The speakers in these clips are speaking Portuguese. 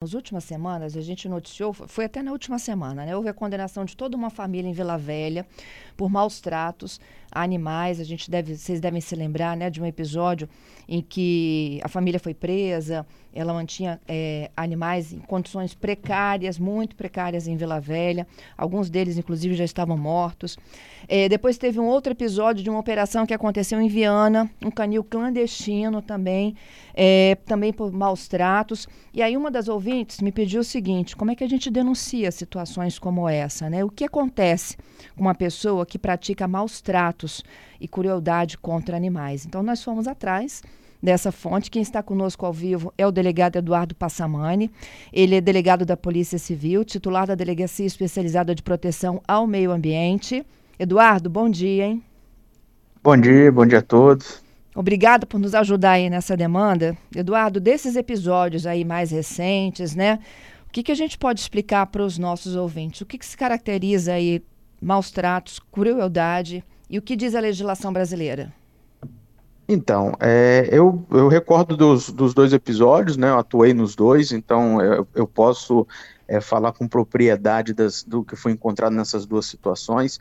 Nas últimas semanas, a gente noticiou, foi até na última semana, né? Houve a condenação de toda uma família em Vila Velha por maus tratos a animais. A gente deve, vocês devem se lembrar, né, de um episódio em que a família foi presa, ela mantinha é, animais em condições precárias, muito precárias em Vila Velha. Alguns deles, inclusive, já estavam mortos. É, depois teve um outro episódio de uma operação que aconteceu em Viana, um canil clandestino também, é, também por maus tratos. E aí uma das ouvintes me pediu o seguinte: como é que a gente denuncia situações como essa? Né? O que acontece com uma pessoa que pratica maus tratos e crueldade contra animais? Então, nós fomos atrás dessa fonte. Quem está conosco ao vivo é o delegado Eduardo Passamani. Ele é delegado da Polícia Civil, titular da Delegacia Especializada de Proteção ao Meio Ambiente. Eduardo, bom dia, hein? Bom dia, bom dia a todos. Obrigada por nos ajudar aí nessa demanda. Eduardo, desses episódios aí mais recentes, né? O que, que a gente pode explicar para os nossos ouvintes? O que, que se caracteriza aí maus tratos, crueldade e o que diz a legislação brasileira? Então, é, eu, eu recordo dos, dos dois episódios, né? Eu atuei nos dois, então eu, eu posso é, falar com propriedade das, do que foi encontrado nessas duas situações.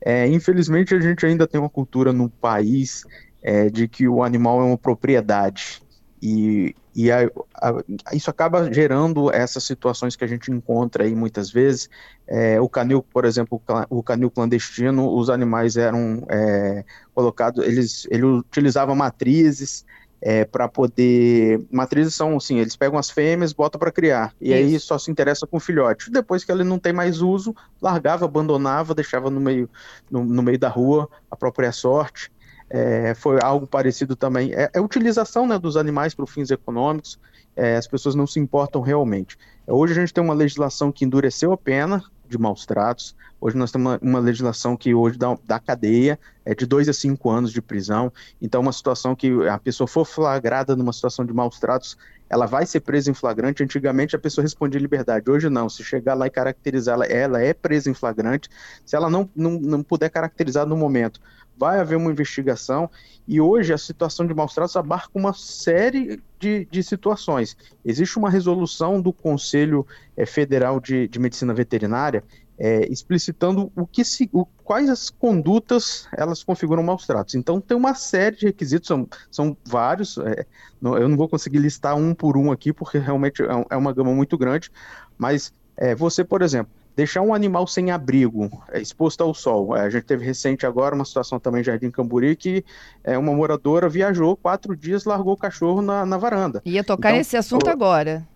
É, infelizmente, a gente ainda tem uma cultura no país é, de que o animal é uma propriedade. E, e a, a, isso acaba gerando essas situações que a gente encontra aí muitas vezes. É, o canil, por exemplo, o canil clandestino, os animais eram é, colocados, eles, ele utilizava matrizes é, para poder. Matrizes são assim, eles pegam as fêmeas, botam para criar, e isso. aí só se interessa com o filhote. Depois que ele não tem mais uso, largava, abandonava, deixava no meio, no, no meio da rua, a própria sorte é, foi algo parecido também. É, é a utilização né, dos animais para fins econômicos, é, as pessoas não se importam realmente. Hoje a gente tem uma legislação que endureceu a pena de maus tratos, hoje nós temos uma, uma legislação que hoje dá, dá cadeia, é de dois a cinco anos de prisão, então uma situação que a pessoa for flagrada numa situação de maus tratos, ela vai ser presa em flagrante. Antigamente a pessoa respondia liberdade, hoje não. Se chegar lá e caracterizar ela, ela é presa em flagrante. Se ela não, não, não puder caracterizar no momento, vai haver uma investigação e hoje a situação de maus tratos abarca uma série de, de situações. Existe uma resolução do Conselho é, Federal de, de, Medicina Veterinária é, explicitando o que se, o, quais as condutas elas configuram maus tratos. Então tem uma série de requisitos, são, são vários, é, não, eu não vou conseguir listar um por um aqui, porque realmente é, é uma gama muito grande, mas é, você, por exemplo, deixar um animal sem abrigo, é, exposto ao sol. É, a gente teve recente agora uma situação também em Jardim Camburi que é, uma moradora viajou quatro dias, largou o cachorro na, na varanda. Ia tocar então, nesse assunto agora.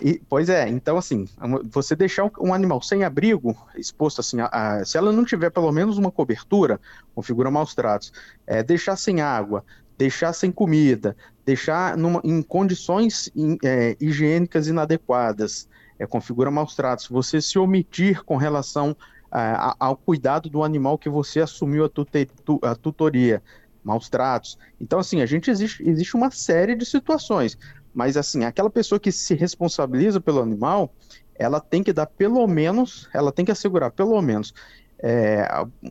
E, pois é, então assim, você deixar um animal sem abrigo, exposto assim, a, a, se ela não tiver pelo menos uma cobertura, configura maus tratos, é, deixar sem água, deixar sem comida, deixar numa, em condições in, é, higiênicas inadequadas, é, configura maus tratos. Você se omitir com relação é, ao cuidado do animal que você assumiu a, tute, tu, a tutoria, maus tratos. Então, assim, a gente existe, existe uma série de situações, mas assim, aquela pessoa que se responsabiliza pelo animal, ela tem que dar pelo menos, ela tem que assegurar pelo menos é,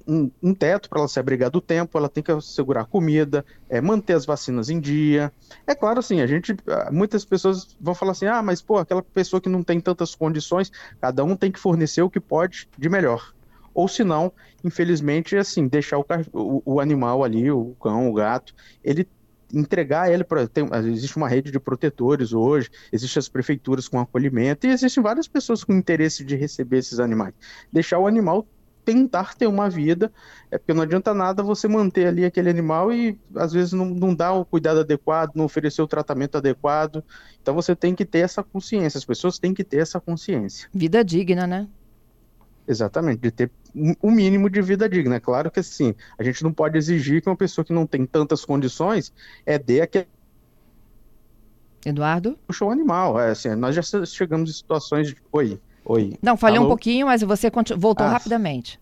um, um, teto para ela se abrigar do tempo, ela tem que assegurar comida, é, manter as vacinas em dia. É claro, assim, a gente, ah, muitas pessoas vão falar assim, ah, mas pô, aquela pessoa que não tem tantas condições, cada um tem que fornecer o que pode de melhor. Ou se não, infelizmente, assim, deixar o, o, o animal ali, o cão, o gato, ele entregar ele para existe uma rede de protetores hoje, existem as prefeituras com acolhimento e existem várias pessoas com interesse de receber esses animais. Deixar o animal tentar ter uma vida, é porque não adianta nada você manter ali aquele animal e às vezes não, não dá o cuidado adequado, não oferecer o tratamento adequado. Então você tem que ter essa consciência, as pessoas têm que ter essa consciência. Vida digna, né? Exatamente, de ter o mínimo de vida digna. Claro que assim, a gente não pode exigir que uma pessoa que não tem tantas condições é dê aquele Eduardo? O animal. É, assim, nós já chegamos em situações de. Oi. Oi. Não, falei Alô? um pouquinho, mas você voltou ah, rapidamente.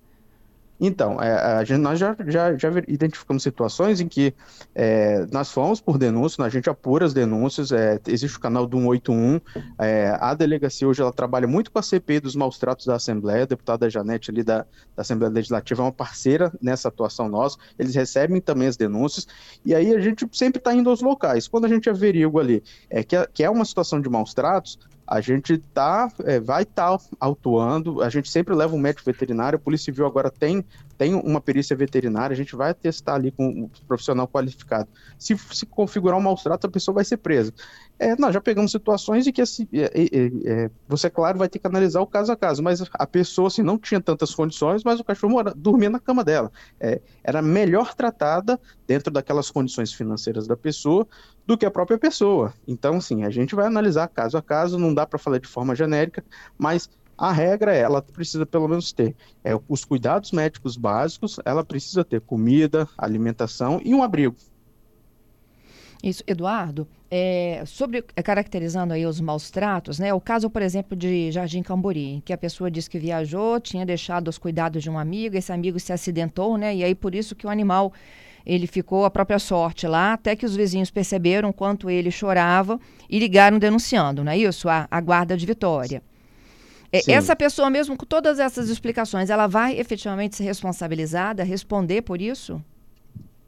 Então, é, gente, nós já, já, já identificamos situações em que é, nós fomos por denúncia, a gente apura as denúncias, é, existe o canal do 181, é, a delegacia hoje ela trabalha muito com a CPI dos maus tratos da Assembleia, a deputada Janete ali da, da Assembleia Legislativa é uma parceira nessa atuação nossa, eles recebem também as denúncias, e aí a gente sempre está indo aos locais. Quando a gente averigua ali é, que, é, que é uma situação de maus tratos, a gente tá, é, vai estar tá autuando, a gente sempre leva um médico veterinário, a Polícia Civil agora tem, tem uma perícia veterinária, a gente vai testar ali com um profissional qualificado. Se se configurar um maus trato, a pessoa vai ser presa. É, nós já pegamos situações em que assim, é, é, você, claro, vai ter que analisar o caso a caso, mas a pessoa assim, não tinha tantas condições, mas o cachorro mora, dormia na cama dela. É, era melhor tratada dentro daquelas condições financeiras da pessoa do que a própria pessoa. Então, assim, a gente vai analisar caso a caso, não dá para falar de forma genérica, mas a regra é, ela precisa pelo menos ter é, os cuidados médicos básicos, ela precisa ter comida, alimentação e um abrigo. Isso, Eduardo, é, sobre é, caracterizando aí os maus tratos, né? O caso, por exemplo, de Jardim Cambori, que a pessoa disse que viajou, tinha deixado os cuidados de um amigo, esse amigo se acidentou, né? E aí por isso que o animal ele ficou à própria sorte lá, até que os vizinhos perceberam quanto ele chorava e ligaram denunciando, não é isso? A, a guarda de Vitória. É, essa pessoa, mesmo com todas essas explicações, ela vai efetivamente ser responsabilizada, responder por isso?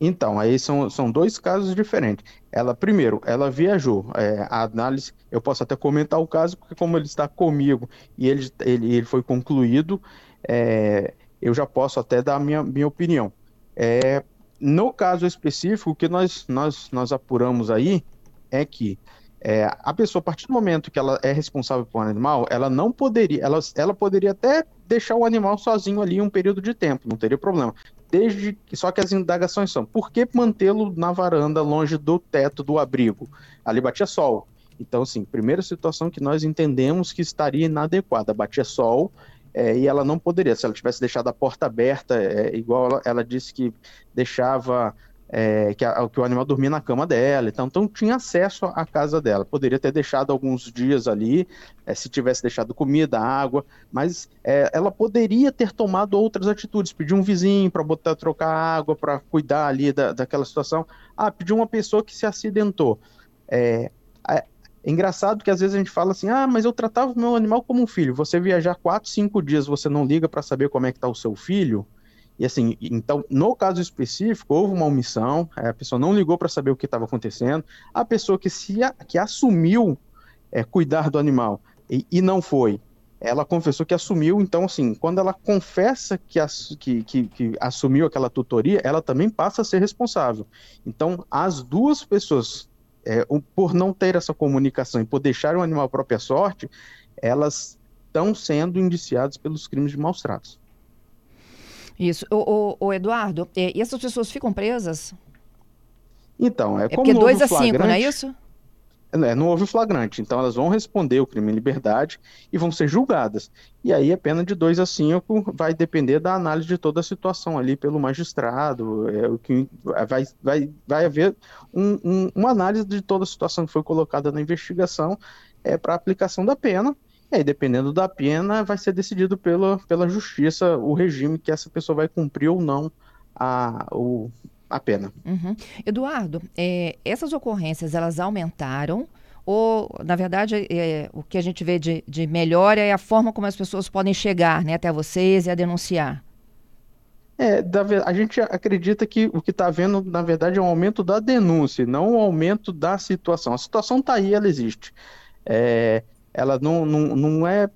Então, aí são, são dois casos diferentes. Ela, primeiro, ela viajou. É, a análise, eu posso até comentar o caso, porque como ele está comigo e ele, ele, ele foi concluído, é, eu já posso até dar a minha, minha opinião. É, no caso específico, o que nós, nós, nós apuramos aí é que é, a pessoa, a partir do momento que ela é responsável por um animal, ela não poderia, ela, ela poderia até deixar o animal sozinho ali um período de tempo, não teria problema desde só que as indagações são: por que mantê-lo na varanda, longe do teto do abrigo? Ali batia sol. Então, assim, primeira situação que nós entendemos que estaria inadequada, batia sol é, e ela não poderia. Se ela tivesse deixado a porta aberta, é, igual ela, ela disse que deixava é, que, a, que, o animal dormia na cama dela, então, então tinha acesso à casa dela. Poderia ter deixado alguns dias ali, é, se tivesse deixado comida, água, mas é, ela poderia ter tomado outras atitudes, pedir um vizinho para botar trocar água, para cuidar ali da, daquela situação. Ah, pedir uma pessoa que se acidentou. É, é, engraçado que às vezes a gente fala assim, ah, mas eu tratava o meu animal como um filho. Você viajar quatro, cinco dias, você não liga para saber como é que está o seu filho? E assim, então, no caso específico, houve uma omissão, a pessoa não ligou para saber o que estava acontecendo, a pessoa que, se, que assumiu é, cuidar do animal e, e, não foi, ela confessou que assumiu, então assim, quando ela confessa que, que, que, que assumiu aquela tutoria, ela também passa a ser responsável. Então, as duas pessoas, é, por não ter essa comunicação e por deixar o animal à própria sorte, elas estão sendo indiciadas pelos crimes de maus tratos. Isso. O, o, o Eduardo, e essas pessoas ficam presas? Então, é, é como. Porque 2 a 5, não é isso? É, não houve flagrante, então elas vão responder o crime em liberdade e vão ser julgadas. E aí a pena de 2 a 5 vai depender da análise de toda a situação ali pelo magistrado. É, o que vai, vai, vai haver um, um, uma análise de toda a situação que foi colocada na investigação é, para aplicação da pena e aí, dependendo da pena, vai ser decidido pela, pela justiça o regime que essa pessoa vai cumprir ou não a, o, a pena. Uhum. Eduardo, é, essas ocorrências, elas aumentaram ou, na verdade, é, o que a gente vê de, de melhor é a forma como as pessoas podem chegar né, até vocês e a denunciar? É, a gente acredita que o que está havendo, na verdade, é um aumento da denúncia, não um aumento da situação. A situação está aí, ela existe. É, ela não, não, não é.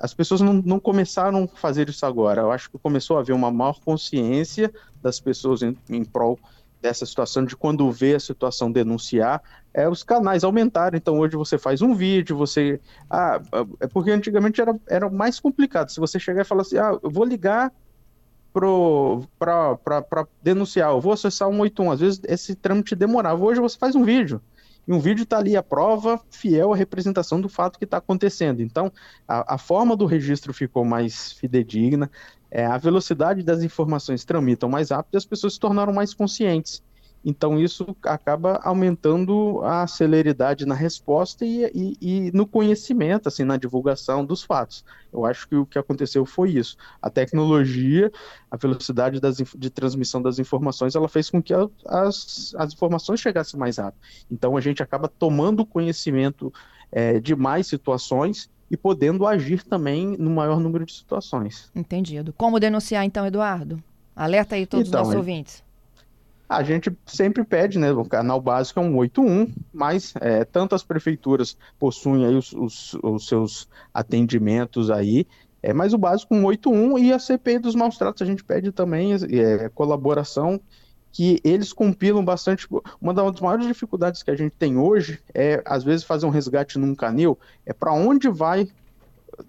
As pessoas não, não começaram a fazer isso agora. Eu acho que começou a haver uma maior consciência das pessoas em, em prol dessa situação, de quando vê a situação denunciar, é, os canais aumentaram. Então hoje você faz um vídeo, você. Ah, é porque antigamente era, era mais complicado. Se você chegar e falar assim, ah, eu vou ligar para denunciar, eu vou acessar 181. Às vezes esse trâmite demorava. Hoje você faz um vídeo. E um vídeo está ali a prova fiel à representação do fato que está acontecendo. Então, a, a, forma do registro ficou mais fidedigna, é, a velocidade das informações tramitam mais rápido e as pessoas se tornaram mais conscientes. Então, isso acaba aumentando a celeridade na resposta e, e, e, no conhecimento, assim, na divulgação dos fatos. Eu acho que o que aconteceu foi isso. A tecnologia, a velocidade das, de transmissão das informações, ela fez com que a, as, as informações chegassem mais rápido. Então, a gente acaba tomando conhecimento é, de mais situações e podendo agir também no maior número de situações. Entendido. Como denunciar, então, Eduardo? Alerta aí todos então, os nossos ouvintes. A gente sempre pede, né? O canal básico é um 81, mas é, tanto as prefeituras possuem aí os, os, os seus atendimentos aí, é, mas o básico um 81 e a CPI dos maus tratos a gente pede também é, colaboração que eles compilam bastante. Uma das maiores dificuldades que a gente tem hoje é, às vezes, fazer um resgate num canil, é para onde vai,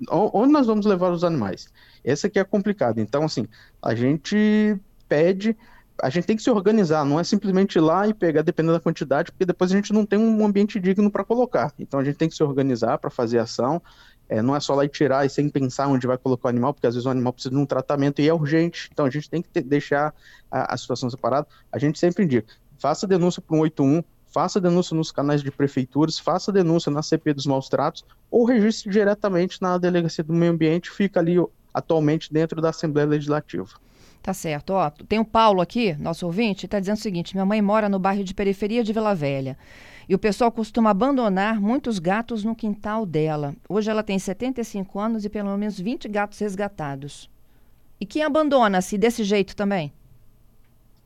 onde nós vamos levar os animais. Essa aqui é complicado. Então, assim, a gente pede, a gente tem que se organizar, não é simplesmente ir lá e pegar, dependendo da quantidade, porque depois a gente não tem um ambiente digno para colocar. Então, a gente tem que se organizar para fazer ação. É, não é só lá e tirar e sem pensar onde vai colocar o animal, porque às vezes o animal precisa de um tratamento e é urgente. Então a gente tem que ter, deixar a, a, situação separada. A gente sempre indica: faça denúncia para um 81, faça denúncia nos canais de prefeituras, faça denúncia na CP dos maus tratos ou registre diretamente na Delegacia do Meio Ambiente, fica ali atualmente dentro da Assembleia Legislativa. Tá certo. Ó, tem o Paulo aqui, nosso ouvinte, está dizendo o seguinte: minha mãe mora no bairro de periferia de Vila Velha. E o pessoal costuma abandonar muitos gatos no quintal dela. Hoje ela tem 75 anos e pelo menos 20 gatos resgatados. E quem abandona-se desse jeito também?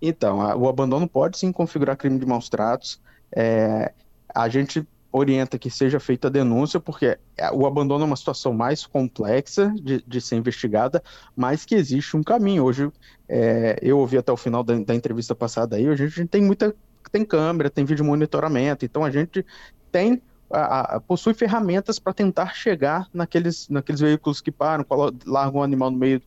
Então, o abandono pode sim configurar crime de maus tratos. É, a gente orienta que seja feita a denúncia, porque é, o abandono é uma situação mais complexa de, de ser investigada, mas que existe um caminho. Hoje, é, eu ouvi até o final da, da entrevista passada aí, a gente tem muita tem câmera, tem vídeo monitoramento, então a gente tem a, a, possui ferramentas para tentar chegar naqueles, naqueles veículos que param, largam o animal no meio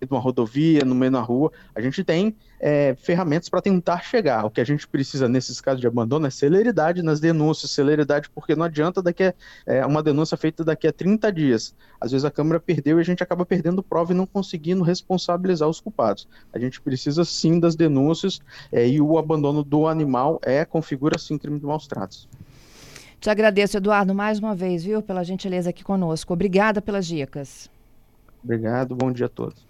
de uma rodovia, no meio da rua, a gente tem é, ferramentas para tentar chegar. O que a gente precisa nesses casos de abandono é celeridade nas denúncias, celeridade, porque não adianta daqui a, é, uma denúncia feita daqui a 30 dias. Às vezes a Câmara perdeu e a gente acaba perdendo prova e não conseguindo responsabilizar os culpados. A gente precisa sim das denúncias é, e o abandono do animal é configura sim crime de maus tratos. Te agradeço, Eduardo, mais uma vez, viu, pela gentileza aqui conosco. Obrigada pelas dicas. Obrigado, bom dia a todos.